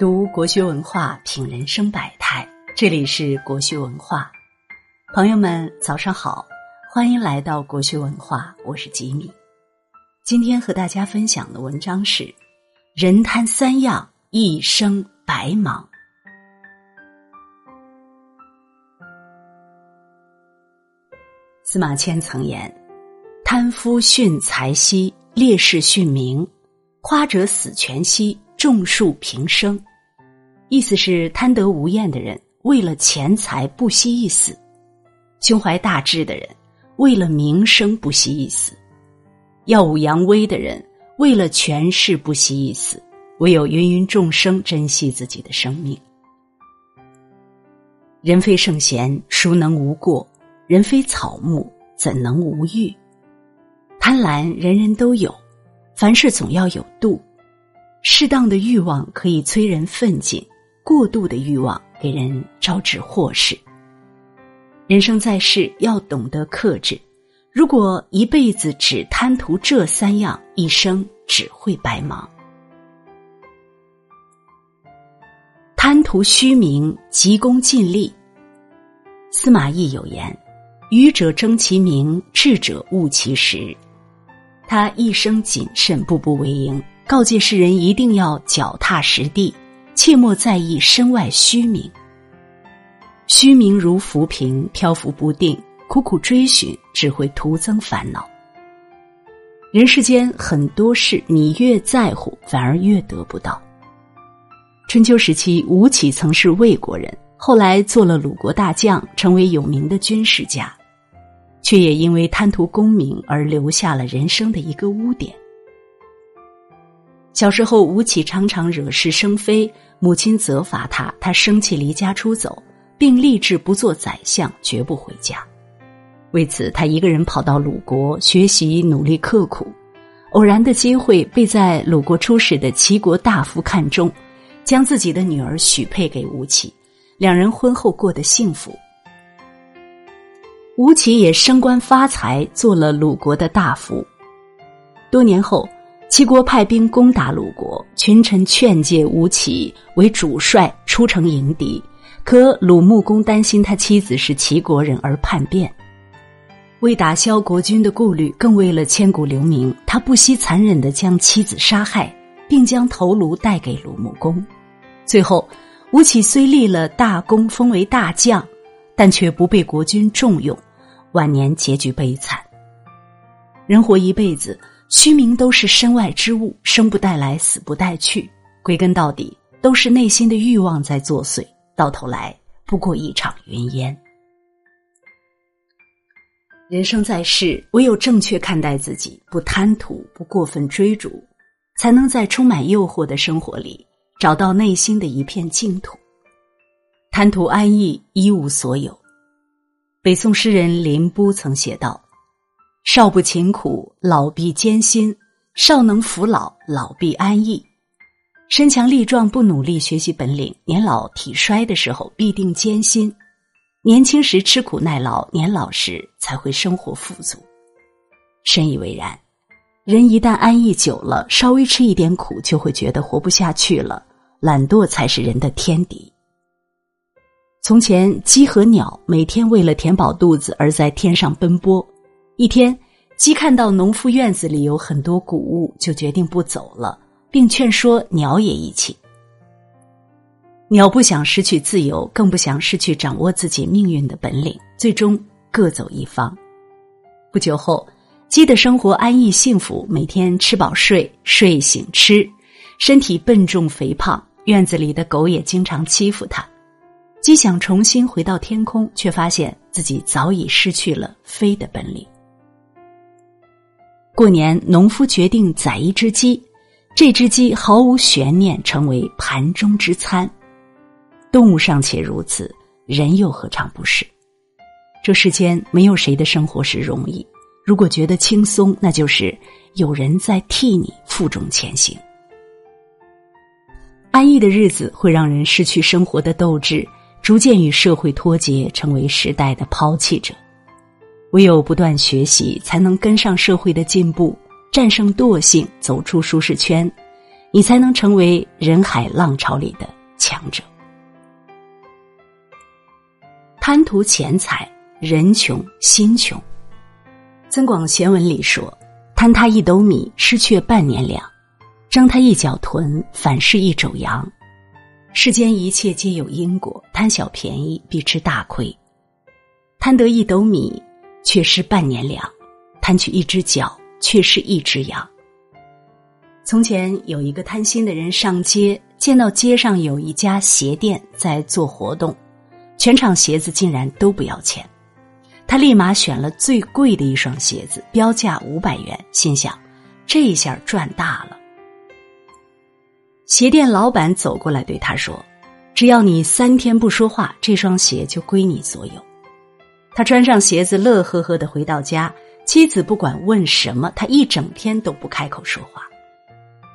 读国学文化，品人生百态。这里是国学文化，朋友们早上好，欢迎来到国学文化，我是吉米。今天和大家分享的文章是：人贪三样，一生白忙。司马迁曾言：“贪夫殉财兮，烈士殉名；夸者死权兮，众树平生。”意思是贪得无厌的人，为了钱财不惜一死；胸怀大志的人，为了名声不惜一死；耀武扬威的人，为了权势不惜一死。唯有芸芸众生珍惜自己的生命。人非圣贤，孰能无过？人非草木，怎能无欲？贪婪人人都有，凡事总要有度。适当的欲望可以催人奋进。过度的欲望给人招致祸事。人生在世要懂得克制，如果一辈子只贪图这三样，一生只会白忙。贪图虚名，急功近利。司马懿有言：“愚者争其名，智者务其实。”他一生谨慎，步步为营，告诫世人一定要脚踏实地。切莫在意身外虚名，虚名如浮萍，漂浮不定，苦苦追寻只会徒增烦恼。人世间很多事，你越在乎，反而越得不到。春秋时期，吴起曾是魏国人，后来做了鲁国大将，成为有名的军事家，却也因为贪图功名而留下了人生的一个污点。小时候，吴起常常惹是生非。母亲责罚他，他生气离家出走，并立志不做宰相，绝不回家。为此，他一个人跑到鲁国学习，努力刻苦。偶然的机会，被在鲁国出使的齐国大夫看中，将自己的女儿许配给吴起，两人婚后过得幸福。吴起也升官发财，做了鲁国的大夫。多年后。齐国派兵攻打鲁国，群臣劝诫吴起为主帅出城迎敌，可鲁穆公担心他妻子是齐国人而叛变。为打消国君的顾虑，更为了千古留名，他不惜残忍的将妻子杀害，并将头颅带给鲁穆公。最后，吴起虽立了大功，封为大将，但却不被国君重用，晚年结局悲惨。人活一辈子。虚名都是身外之物，生不带来，死不带去。归根到底，都是内心的欲望在作祟，到头来不过一场云烟。人生在世，唯有正确看待自己，不贪图，不过分追逐，才能在充满诱惑的生活里找到内心的一片净土。贪图安逸，一无所有。北宋诗人林逋曾写道。少不勤苦，老必艰辛；少能扶老，老必安逸。身强力壮不努力学习本领，年老体衰的时候必定艰辛。年轻时吃苦耐劳，年老时才会生活富足。深以为然。人一旦安逸久了，稍微吃一点苦就会觉得活不下去了。懒惰才是人的天敌。从前，鸡和鸟每天为了填饱肚子而在天上奔波。一天，鸡看到农夫院子里有很多谷物，就决定不走了，并劝说鸟也一起。鸟不想失去自由，更不想失去掌握自己命运的本领，最终各走一方。不久后，鸡的生活安逸幸福，每天吃饱睡，睡醒吃，身体笨重肥胖。院子里的狗也经常欺负它。鸡想重新回到天空，却发现自己早已失去了飞的本领。过年，农夫决定宰一只鸡，这只鸡毫无悬念成为盘中之餐。动物尚且如此，人又何尝不是？这世间没有谁的生活是容易。如果觉得轻松，那就是有人在替你负重前行。安逸的日子会让人失去生活的斗志，逐渐与社会脱节，成为时代的抛弃者。唯有不断学习，才能跟上社会的进步，战胜惰性，走出舒适圈，你才能成为人海浪潮里的强者。贪图钱财，人穷心穷。《增广贤文》里说：“贪他一斗米，失却半年粮；争他一脚豚，反噬一肘羊。”世间一切皆有因果，贪小便宜必吃大亏。贪得一斗米，却失半年粮；贪取一只脚，却失一只羊。从前有一个贪心的人上街，见到街上有一家鞋店在做活动，全场鞋子竟然都不要钱，他立马选了最贵的一双鞋子，标价五百元，心想这下赚大了。鞋店老板走过来对他说：“只要你三天不说话，这双鞋就归你所有。”他穿上鞋子，乐呵呵的回到家。妻子不管问什么，他一整天都不开口说话。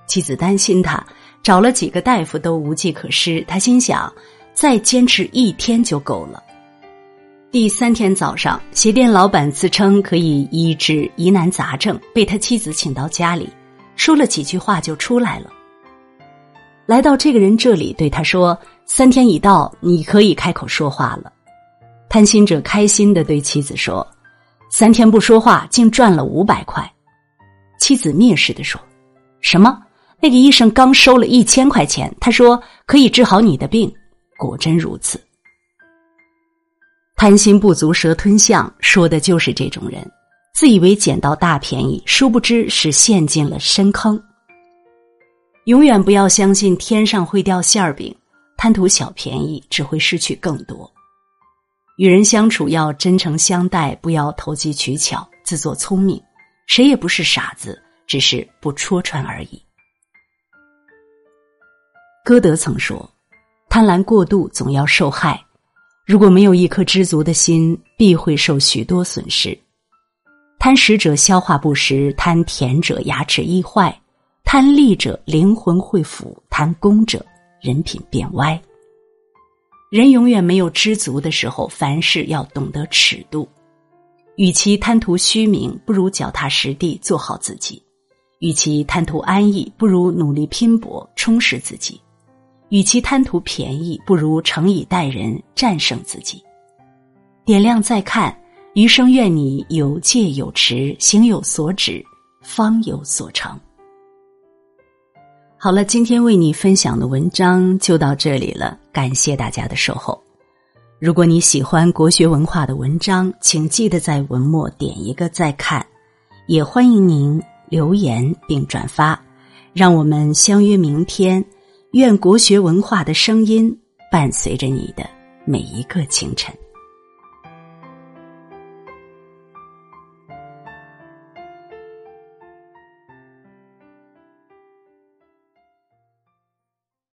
妻子担心他，找了几个大夫都无计可施。他心想，再坚持一天就够了。第三天早上，鞋店老板自称可以医治疑难杂症，被他妻子请到家里，说了几句话就出来了。来到这个人这里，对他说：“三天已到，你可以开口说话了。”贪心者开心的对妻子说：“三天不说话，竟赚了五百块。”妻子蔑视的说：“什么？那个医生刚收了一千块钱，他说可以治好你的病，果真如此。”贪心不足蛇吞象，说的就是这种人，自以为捡到大便宜，殊不知是陷进了深坑。永远不要相信天上会掉馅儿饼，贪图小便宜只会失去更多。与人相处要真诚相待，不要投机取巧、自作聪明。谁也不是傻子，只是不戳穿而已。歌德曾说：“贪婪过度总要受害，如果没有一颗知足的心，必会受许多损失。贪食者消化不实，贪甜者牙齿易坏。”贪利者灵魂会腐，贪功者人品变歪。人永远没有知足的时候，凡事要懂得尺度。与其贪图虚名，不如脚踏实地做好自己；与其贪图安逸，不如努力拼搏充实自己；与其贪图便宜，不如诚以待人战胜自己。点亮再看，余生愿你有戒有持，行有所止，方有所成。好了，今天为你分享的文章就到这里了，感谢大家的守候。如果你喜欢国学文化的文章，请记得在文末点一个再看，也欢迎您留言并转发，让我们相约明天。愿国学文化的声音伴随着你的每一个清晨。